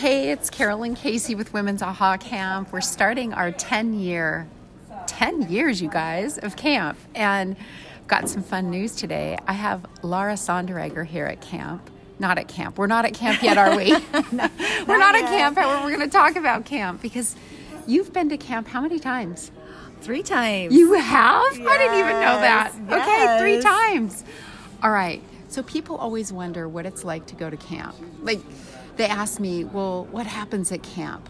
Hey, it's Carolyn Casey with Women's AHA Camp. We're starting our 10 year, 10 years, you guys, of camp. And got some fun news today. I have Laura Sonderegger here at camp. Not at camp. We're not at camp yet, are we? not, we're not at camp. However, we're going to talk about camp because you've been to camp how many times? Three times. You have? Yes, I didn't even know that. Yes. Okay, three times. All right. So people always wonder what it's like to go to camp. Like, they ask me, well, what happens at camp?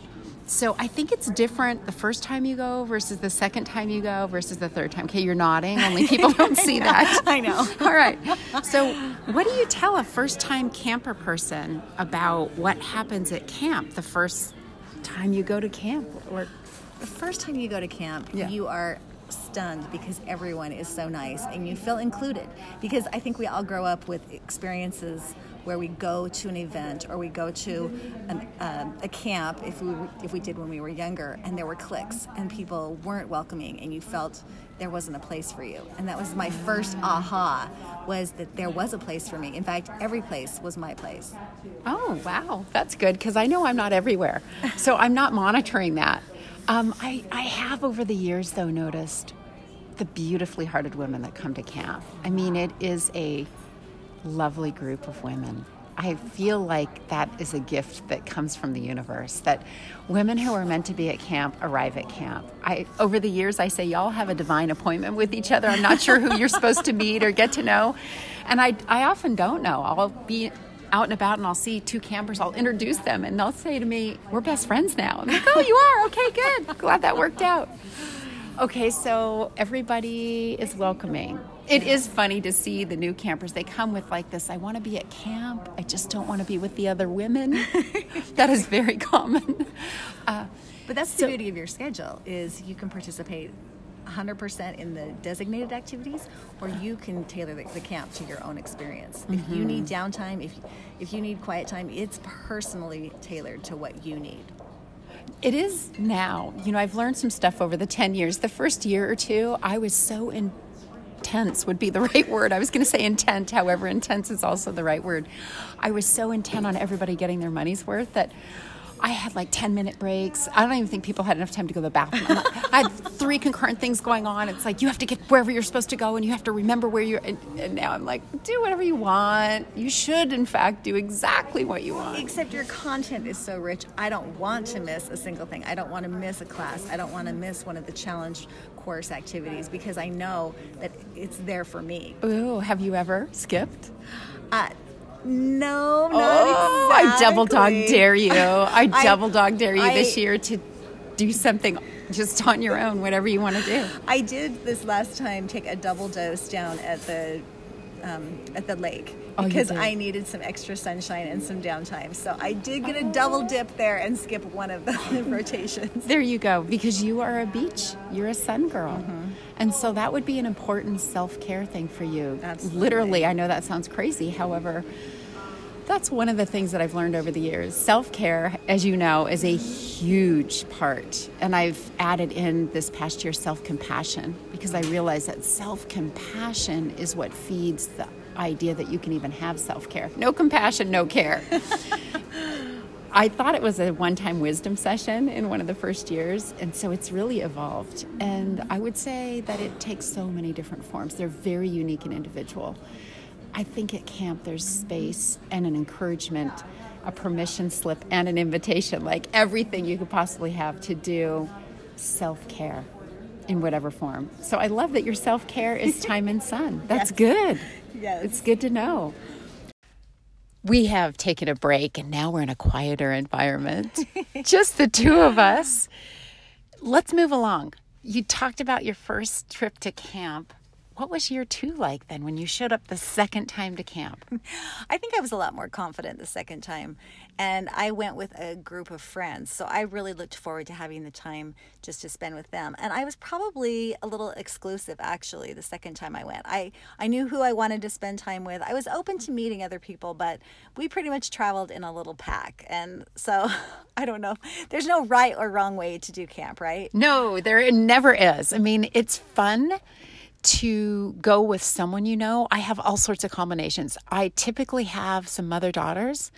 So I think it's different the first time you go versus the second time you go versus the third time. Okay, you're nodding, only people don't see that. I know. All right. So, what do you tell a first time camper person about what happens at camp the first time you go to camp? Or the first time you go to camp, Yeah. you are stunned because everyone is so nice and you feel included. Because I think we all grow up with experiences where we go to an event or we go to an, um, a camp if we if we did when we were younger and there were cliques and people weren't welcoming and you felt there wasn't a place for you and that was my first aha was that there was a place for me in fact every place was my place Oh, wow. That's good because I know I'm not everywhere. So I'm not monitoring that. Um, I, I have over the years, though, noticed the beautifully hearted women that come to camp. I mean, it is a lovely group of women. I feel like that is a gift that comes from the universe. That women who are meant to be at camp arrive at camp. I over the years I say y'all have a divine appointment with each other. I'm not sure who you're supposed to meet or get to know, and I I often don't know. I'll be out and about and I'll see two campers. I'll introduce them and they'll say to me, "We're best friends now." I'm like, "Oh, you are? Okay, good. Glad that worked out." Okay, so everybody is welcoming. It is funny to see the new campers. They come with like this I want to be at camp. I just don't want to be with the other women. that is very common. Uh, But that's So- the beauty of your schedule is you can participate 100% in the designated activities or you can tailor the, the camp to your own experience. If you need downtime, if if you need quiet time, it's personally tailored to what you need. It is now. You know, I've learned some stuff over the 10 years. The first year or two, I was so intense, would be the right word. I was going to say intent, however, intense is also the right word. I was so intent on everybody getting their money's worth that I had like 10 minute breaks. I don't even think people had enough time to go to the bathroom. Like- I had three concurrent things going on. It's like you have to get wherever you're supposed to go and you have to remember where you're. And, and now I'm like, do whatever you want. You should, in fact, do exactly what you want. Except your content is so rich. I don't want to miss a single thing. I don't want to miss a class. I don't want to miss one of the challenge course activities because I know that it's there for me. Ooh, have you ever skipped? Uh, no, not Oh, I double dog dare you. I I- double dog dare you this year to do something just on your own, whatever you want to do. I did this last time take a double dose down at the um, at the lake Oh, because? I needed some extra sunshine and some downtime. So I did get a double dip there and skip one of the rotations. There you go, because you are a beach, you're a sun girl. Mm-hmm. And so that would be an important self care thing for you. Absolutely. Literally, I know that sounds crazy. However, that's one of the things that I've learned over the years. Self care, as you know, is a huge part. And I've added in this past year self compassion because I realized that self compassion is what feeds the idea that you can even have self care. No compassion, no care. I thought it was a one time wisdom session in one of the first years, and so it's really evolved. And I would say that it takes so many different forms. They're very unique and individual. I think at camp there's space and an encouragement, a permission slip, and an invitation like everything you could possibly have to do self care in whatever form. So I love that your self care is time and sun. That's Yes. good. Yes. It's good to know. We have taken a break and now we're in a quieter environment. Just the two of us. Let's move along. You talked about your first trip to camp. What was year two like then when you showed up the second time to camp? I think I was a lot more confident the second time. And I went with a group of friends. So I really looked forward to having the time just to spend with them. And I was probably a little exclusive actually the second time I went. I, I knew who I wanted to spend time with. I was open to meeting other people, but we pretty much traveled in a little pack. And so I don't know. There's no right or wrong way to do camp, right? No, there never is. I mean, it's fun to go with someone you know. I have all sorts of combinations. I typically have some mother daughters.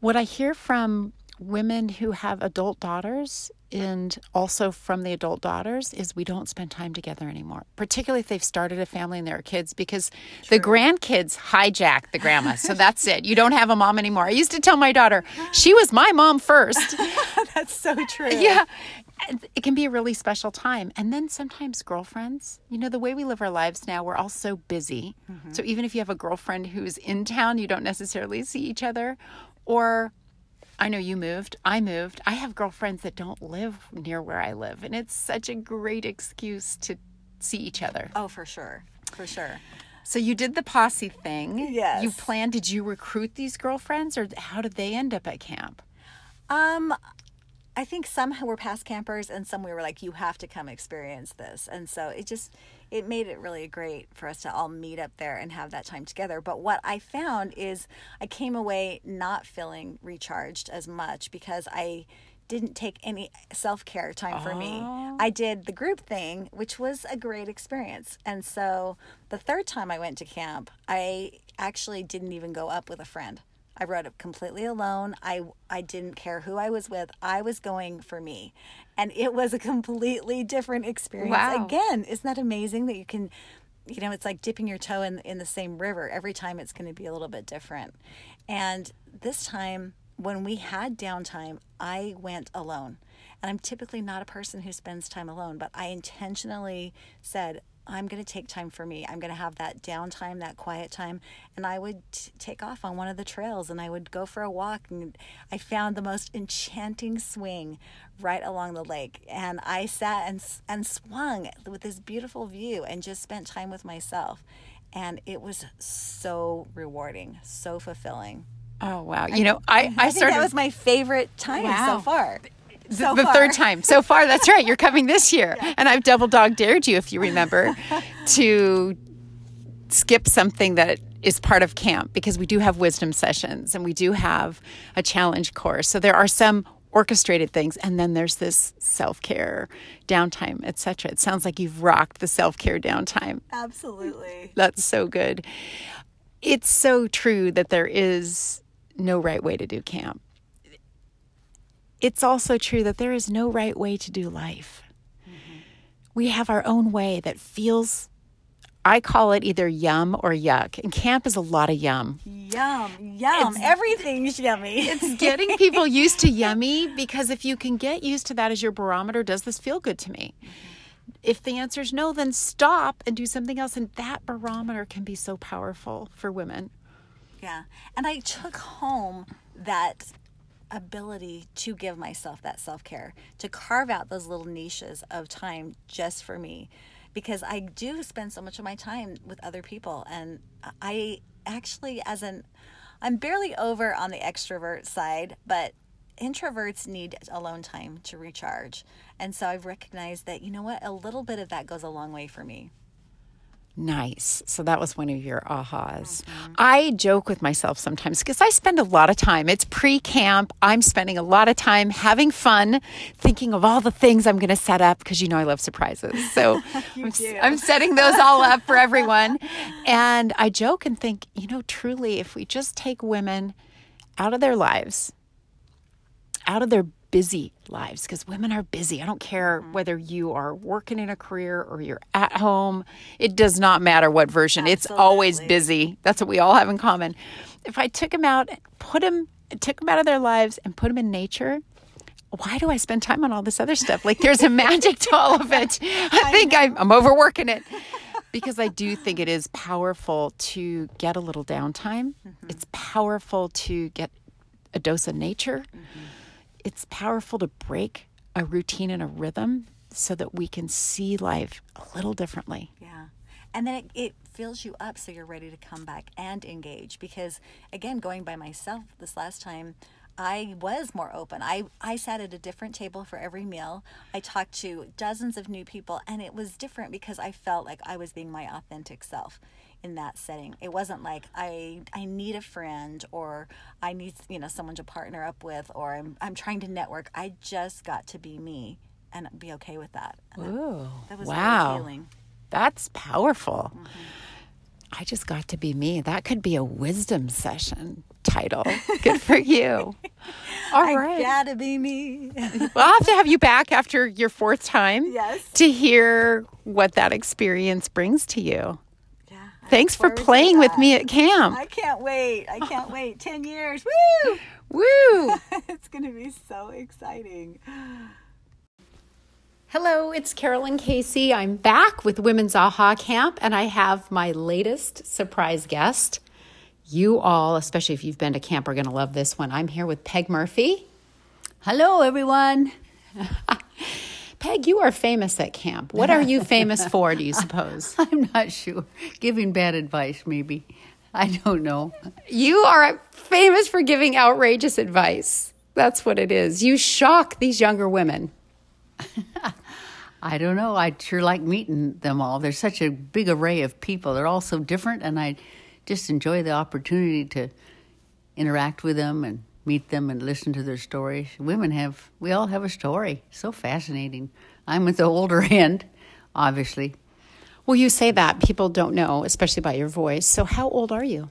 What I hear from women who have adult daughters and also from the adult daughters is we don't spend time together anymore, particularly if they've started a family and there are kids, because the grandkids hijack the grandma. So that's it. You don't have a mom anymore. I used to tell my daughter, she was my mom first. That's so true. yeah. It can be a really special time. And then sometimes girlfriends, you know, the way we live our lives now, we're all so busy. So even if you have a girlfriend who's in town, you don't necessarily see each other. Or I know you moved. I moved. I have girlfriends that don't live near where I live. And it's such a great excuse to see each other. Oh, for sure. For sure. So you did the posse thing. Yes. You planned, did you recruit these girlfriends or how did they end up at camp? Um, I think some were past campers and some we were like, you have to come experience this. And so it just, it made it really great for us to all meet up there and have that time together. But what I found is I came away not feeling recharged as much because I didn't take any self care time for me. Oh. I did the group thing, which was a great experience. And so the third time I went to camp, I actually didn't even go up with a friend. I rode it completely alone. I I didn't care who I was with. I was going for me. And it was a completely different experience. Wow. Again, isn't that amazing that you can you know, it's like dipping your toe in in the same river. Every time it's going to be a little bit different. And this time when we had downtime, I went alone. And I'm typically not a person who spends time alone, but I intentionally said, I'm going to take time for me. I'm going to have that downtime, that quiet time. And I would t- take off on one of the trails and I would go for a walk. And I found the most enchanting swing right along the lake. And I sat and, and swung with this beautiful view and just spent time with myself. And it was so rewarding, so fulfilling. Oh, wow. You know, I, I, I think started that was my favorite time Wow. so far. The, So the far. third time so far. That's right. You're coming this year. And I've double dog dared you, if you remember, to skip something that is part of camp because we do have wisdom sessions and we do have a challenge course. So there are some orchestrated things and then there's this self-care downtime etc it sounds like you've rocked the self-care downtime Absolutely. that's so good it's so true that there is no right way to do camp it's also true that there is no right way to do life. Mm-hmm. We have our own way that feels, I call it either yum or yuck. And camp is a lot of yum. Yum, yum. Everything's yummy. It's getting people used to yummy because if you can get used to that as your barometer, does this feel good to me? Mm-hmm. If the answer is no, then stop and do something else. And that barometer can be so powerful for women. yeah. And I took home that ability to give myself that self care, to carve out those little niches of time just for me. Because I do spend so much of my time with other people. And I actually, as an, I'm barely over on the extrovert side, but introverts need alone time to recharge. And so I've recognized that, you know what, a little bit of that goes a long way for me. Nice. So that was one of your ahas. Mm-hmm. I joke with myself sometimes because I spend a lot of time. It's pre camp. I'm spending a lot of time having fun, thinking of all the things I'm going to set up because you know I love surprises. So I'm. I'm setting those all up for everyone. And I joke and think, you know, truly, if we just take women out of their lives, out of their busy lives because women are busy. I don't care whether you are working in a career or you're at home. It does not matter what version. It's always busy. That's what we all have in common. If I took them out, put them, took them out of their lives and put them in nature, why do I spend time on all this other stuff? Like there's a magic to all of it. I think I'm, I'm overworking it because I do think it is powerful to get a little downtime. It's powerful to get a dose of nature. It's powerful to break a routine and a rhythm so that we can see life a little differently. Yeah. And then it, it fills you up so you're ready to come back and engage. Because, again, going by myself this last time, I was more open. I, I sat at a different table for every meal. I talked to dozens of new people, and it was different because I felt like I was being my authentic self in that setting. It wasn't like I I need a friend or I need you know someone to partner up with or I'm I'm trying to network. I just got to be me and be okay with that. And that- Ooh, that was wow. That's powerful. Mm-hmm. I just got to be me. That could be a wisdom session. title. Good for you. All I right. gotta be me. Well, I'll have to have you back after your fourth time Yes. to hear what that experience brings to you. Yeah, I Thanks for forward to playing with me at camp. I can't wait. I can't wait. 10 years. Woo! Woo! it's going to be so exciting. Hello, it's Carolyn Casey. I'm back with Women's AHA Camp, and I have my latest surprise guest. You all, especially if you've been to camp, are going to love this one. I'm here with Peg Murphy. Hello, everyone. Peg, you are famous at camp. What are you famous for, do you suppose? I'm not sure. Giving bad advice, maybe. I don't know. You are famous for giving outrageous advice. That's what it is. You shock these younger women. I don't know. I'd sure like meeting them all. There's such a big array of people. They're all so different, and I just enjoy the opportunity to interact with them and meet them and listen to their stories. Women have, we all have a story. So fascinating. I'm at the older end, obviously. Well, you say that. People don't know, especially by your voice. So, how old are you?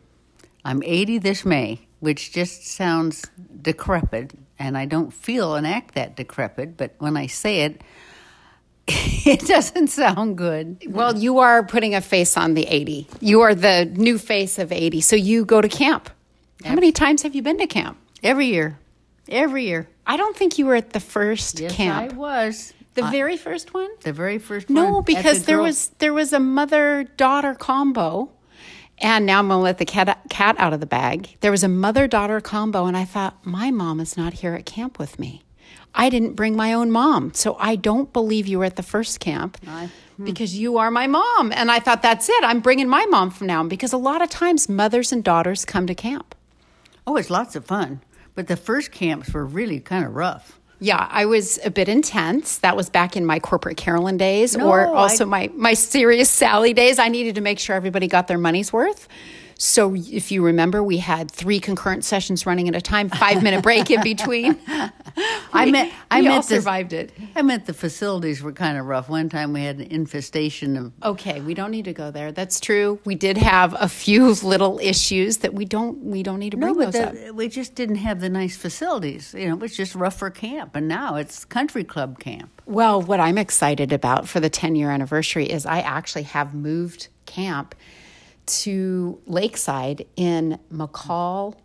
I'm 80 this May, which just sounds decrepit, and I don't feel and act that decrepit, but when I say it, it doesn't sound good. Well, you are putting a face on the 80. You are the new face of 80. So, you go to camp. How many times have you been to camp? Every year, every year. I don't think you were at the first Yes, camp. I was. the I- very first one? the very first No, one. at because the there girl- was there was a mother daughter combo, and now I'm gonna let the cat cat out of the bag. There was a mother daughter combo, and I thought my mom is not here at camp with me. I didn't bring my own mom, so I don't believe you were at the first camp I- hmm. because you are my mom. And I thought that's it. I'm bringing my mom from now on because a lot of times mothers and daughters come to camp. Oh, it's lots of fun. But the first camps were really kind of rough. Yeah, I was a bit intense. That was back in my corporate Carolyn days, No, or also I- my my serious Sally days. I needed to make sure everybody got their money's worth. So, if you remember, we had three concurrent sessions running at a time, five minute break in between. I meant I meant the- survived it. I meant the facilities were kind of rough. One time we had an infestation of Okay, we don't need to go there. That's true. We did have a few little issues that we don't we don't need to bring no, but those up. we just didn't have the nice facilities. You know, it was just rougher camp, and now it's country club camp. Well, what I'm excited about for the 10 year anniversary is I actually have moved camp to Lakeside in McCall,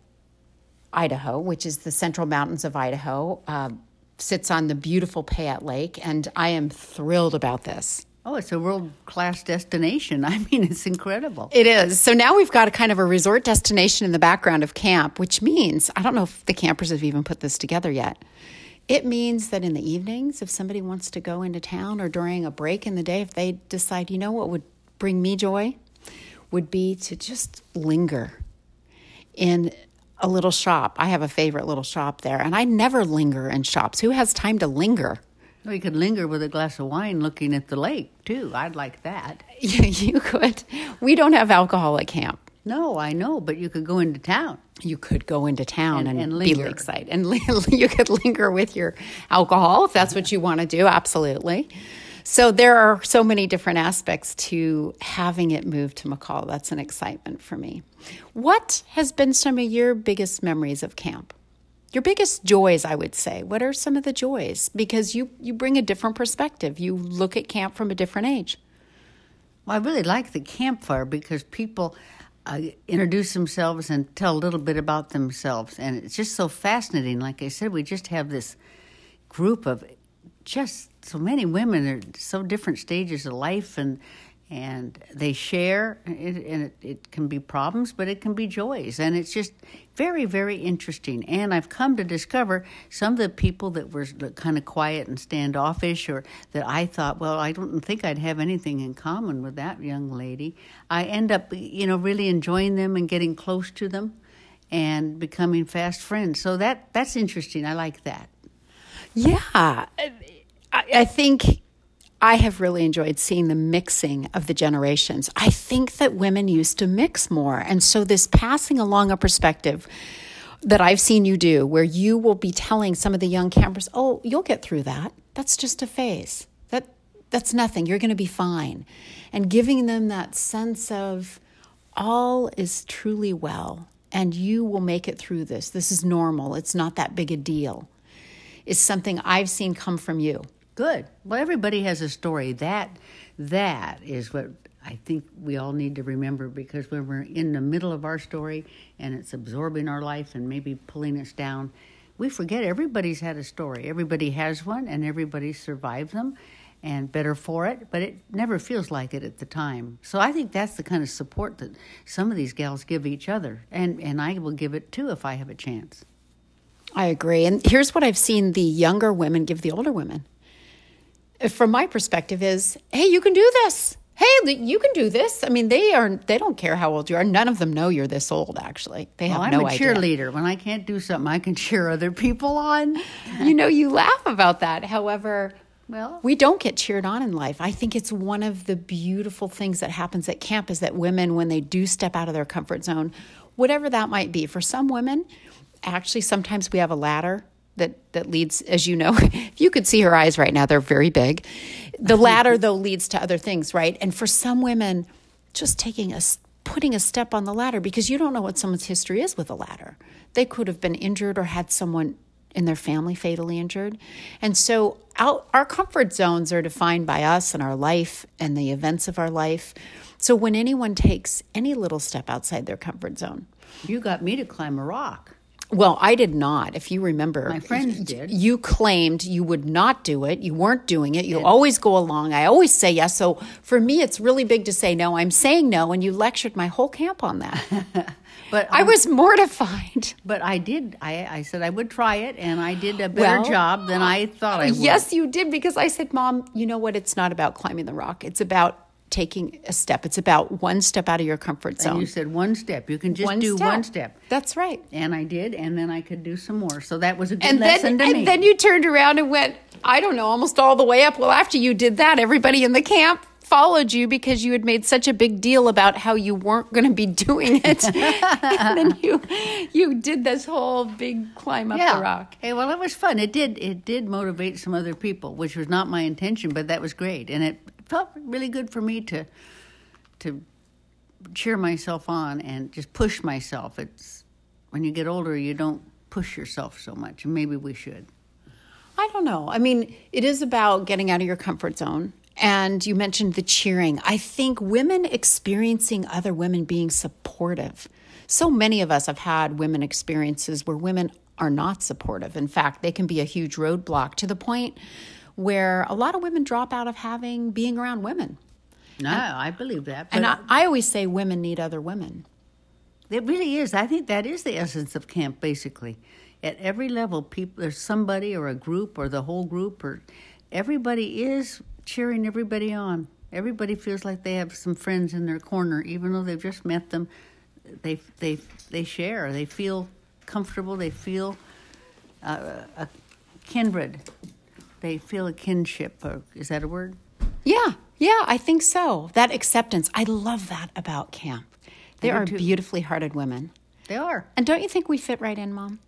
Idaho, which is the central mountains of Idaho, uh, sits on the beautiful Payette Lake, and I am thrilled about this. Oh, it's a world class destination. I mean, it's incredible. It is. So now we've got a kind of a resort destination in the background of camp, which means I don't know if the campers have even put this together yet. It means that in the evenings, if somebody wants to go into town or during a break in the day, if they decide, you know what would bring me joy, would be to just linger in a little shop. I have a favorite little shop there, and I never linger in shops. Who has time to linger? We could linger with a glass of wine looking at the lake, too. I'd like that. you could. We don't have alcohol at camp. No, I know, but you could go into town. you could go into town and, And- and be lakeside and you could linger with your alcohol if that's what you want to do absolutely so there are so many different aspects to having it move to mccall. That's an excitement for me. What has been some of your biggest memories of camp? Your biggest joys i would say. What are some of the joys? Because you you bring a different perspective. You look at camp from a different age. Well, I really like the campfire because people uh, introduce themselves and tell a little bit about themselves, and it's just so fascinating. Like I said, we just have this group of just so many women at so different stages of life, and and they share, and it, it can be problems, but it can be joys, and it's just very, very interesting. And I've come to discover some of the people that were kind of quiet and standoffish, or that I thought, well, I don't think I'd have anything in common with that young lady. I end up, you know, really enjoying them and getting close to them, and becoming fast friends. So that that's interesting. I like that. Yeah. I, I think I have really enjoyed seeing the mixing of the generations. I think that women used to mix more. And so, this passing along a perspective that I've seen you do, where you will be telling some of the young campers, oh, you'll get through that. That's just a phase. That, that's nothing. You're going to be fine. And giving them that sense of all is truly well and you will make it through this. This is normal. It's not that big a deal. Is something I've seen come from you. Good. Well, everybody has a story. That that is what I think we all need to remember because when we're in the middle of our story and it's absorbing our life and maybe pulling us down, we forget everybody's had a story. Everybody has one and everybody survived them and better for it, but it never feels like it at the time. So I think that's the kind of support that some of these gals give each other, and, and I will give it too if I have a chance. I agree. And here's what I've seen the younger women give the older women. Uh, from my perspective is, hey, you can do this. Hey, you can do this. I mean, they are they don't care how old you are. None of them know you're this old actually. They have well, I'm no a idea. cheerleader. When I can't do something, I can cheer other people on. you know, you laugh about that. However, well, we don't get cheered on in life. I think it's one of the beautiful things that happens at camp is that women, when they do step out of their comfort zone, whatever that might be, for some women, actually, sometimes we have a ladder that that leads as you know if you could see her eyes right now they're very big the ladder though leads to other things right and for some women just taking a putting a step on the ladder because you don't know what someone's history is with a ladder they could have been injured or had someone in their family fatally injured. And so our, our comfort zones are defined by us and our life and the events of our life. So when anyone takes any little step outside their comfort zone, you got me to climb a rock. Well, I did not. If you remember, my friends did. You claimed you would not do it. You weren't doing it. You always go along. I always say yes. So for me, it's really big to say no. I'm saying no, and you lectured my whole camp on that. but um, I was mortified. But I did. I, I said I would try it, and I did a better well, job than I thought I would. Yes, you did because I said, "Mom, you know what? It's not about climbing the rock. It's about taking a step. It's about one step out of your comfort zone. And you said one step. You can just one do step. one step. That's right. And I did, and then I could do some more. So that was a good and lesson then, to and me. then you turned around and went, I don't know, almost all the way up. Well, after you did that, everybody in the camp followed you because you had made such a big deal about how you weren't going to be doing it. and then you you did this whole big climb up yeah. the rock. Hey, well, it was fun. It did it did motivate some other people, which was not my intention, but that was great. And it felt really good for me to to cheer myself on and just push myself. It's when you get older, you don't push yourself so much, and maybe we should. I don't know. I mean, it is about getting out of your comfort zone. And you mentioned the cheering. I think women experiencing other women being supportive. So many of us have had women experiences where women are not supportive. In fact, they can be a huge roadblock to the point where a lot of women drop out of having being around women. No, and, I believe that. and I, I always say women need other women. It really is. I think that is the essence of camp, basically. At every level, people there's somebody or a group or the whole group or everybody is cheering everybody on. Everybody feels like they have some friends in their corner, even though they've just met them. They they they share. They feel comfortable. They feel uh, a kindred. They feel a kinship. Is that a word? Yeah, yeah, I think so. That acceptance, I love that about camp. They are too. beautifully hearted women. They are. And don't you think we fit right in, Mom?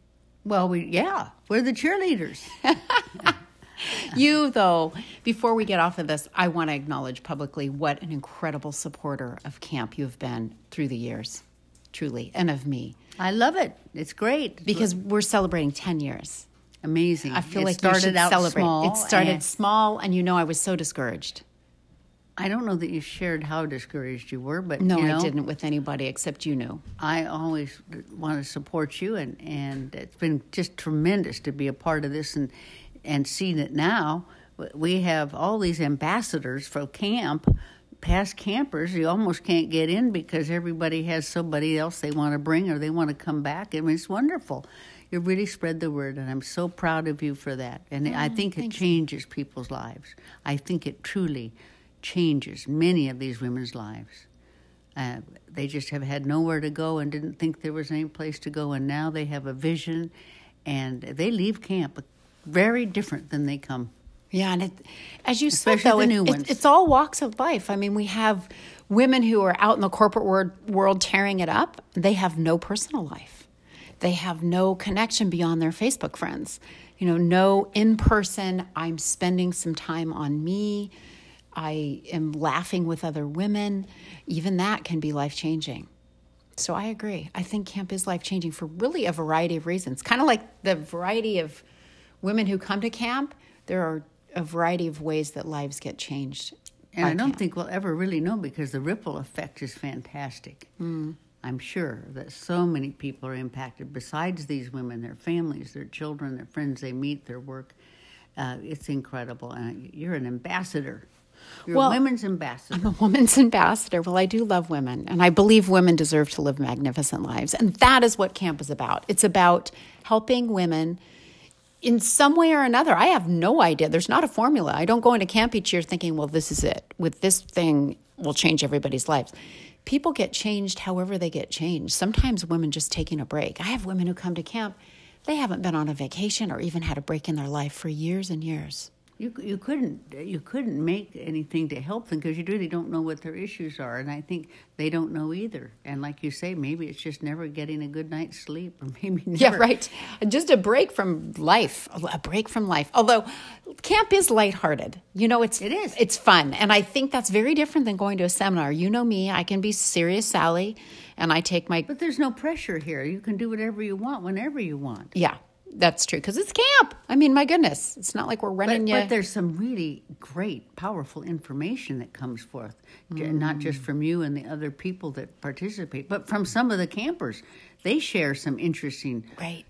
Well, we yeah, we're the cheerleaders. you though, before we get off of this, I want to acknowledge publicly what an incredible supporter of camp you've been through the years. Truly, and of me. I love it. It's great. Because we're celebrating 10 years. Amazing. I feel it like started you should out celebrate. Small it started small, and you know I was so discouraged. I don't know that you shared how discouraged you were, but no, you know, I didn't with anybody except you knew. I always want to support you, and and it's been just tremendous to be a part of this and and see that now we have all these ambassadors for camp. Past campers, you almost can't get in because everybody has somebody else they want to bring or they want to come back. I mean, it's wonderful you really spread the word, and I'm so proud of you for that. And I mm, think it changes you. people's lives. I think it truly changes many of these women's lives. Uh, they just have had nowhere to go and didn't think there was any place to go, and now they have a vision, and they leave camp very different than they come. Yeah, and it, as you Especially said, though, the new it, ones. It, it's all walks of life. I mean, we have women who are out in the corporate world, world tearing it up. They have no personal life they have no connection beyond their Facebook friends. You know, no in person, I'm spending some time on me. I am laughing with other women. Even that can be life changing. So I agree. I think camp is life changing for really a variety of reasons. Kind of like the variety of women who come to camp, there are a variety of ways that lives get changed. And I don't camp. think we'll ever really know because the ripple effect is fantastic. Mm. I'm sure that so many people are impacted besides these women, their families, their children, their friends they meet, their work. Uh, it's incredible. And you're an ambassador. You're Well, a women's ambassador. I'm a woman's ambassador. Well, I do love women, and I believe women deserve to live magnificent lives. And that is what camp is about. It's about helping women in some way or another. I have no idea. There's not a formula. I don't go into camp each year thinking, well, this is it. With this thing, will change everybody's lives. People get changed however they get changed. Sometimes women just taking a break. I have women who come to camp, they haven't been on a vacation or even had a break in their life for years and years. You you couldn't you couldn't make anything to help them because you really don't know what their issues are, and I think they don't know either. And like you say, maybe it's just never getting a good night's sleep, or maybe never. Yeah, right. Just a break from life, a break from life. Although camp is lighthearted. You know, it's It is. It's fun, and I think that's very different than going to a seminar. You know me; I can be serious, Sally, and I take my But there's no pressure here. You can do whatever you want whenever you want. yeah. That's true because it's camp. I mean, my goodness, it's not like we're running But, you. but there's some really great, powerful information that comes forth, j- not just from you and the other people that participate, but from some of the campers. They share some interesting right,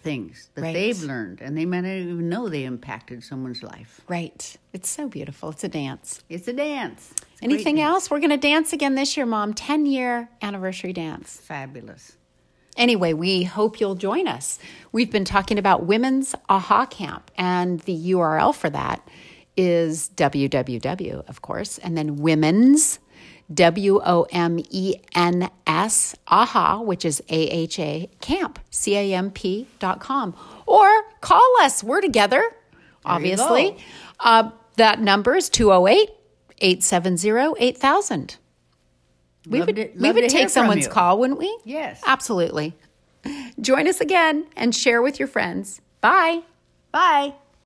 things that Right. they've learned, and they might not even know they impacted someone's life. right. It's so beautiful. It's a dance. It's a dance. It's a Anything dance. else? We're going to dance again this year, Mom. Ten year anniversary dance. Fabulous. Anyway, we hope you'll join us. We've been talking about Women's AHA Camp, and the URL for that is www, of course, and then Women's, W O M E N S, AHA, which is A H A, camp, C A M P dot com. Or call us. We're together, obviously. go. Uh, that number is 208 870 8000. We Love would, to- we would take someone's you. call, wouldn't we? Yes. Absolutely. Join us again and share with your friends. Bye. Bye.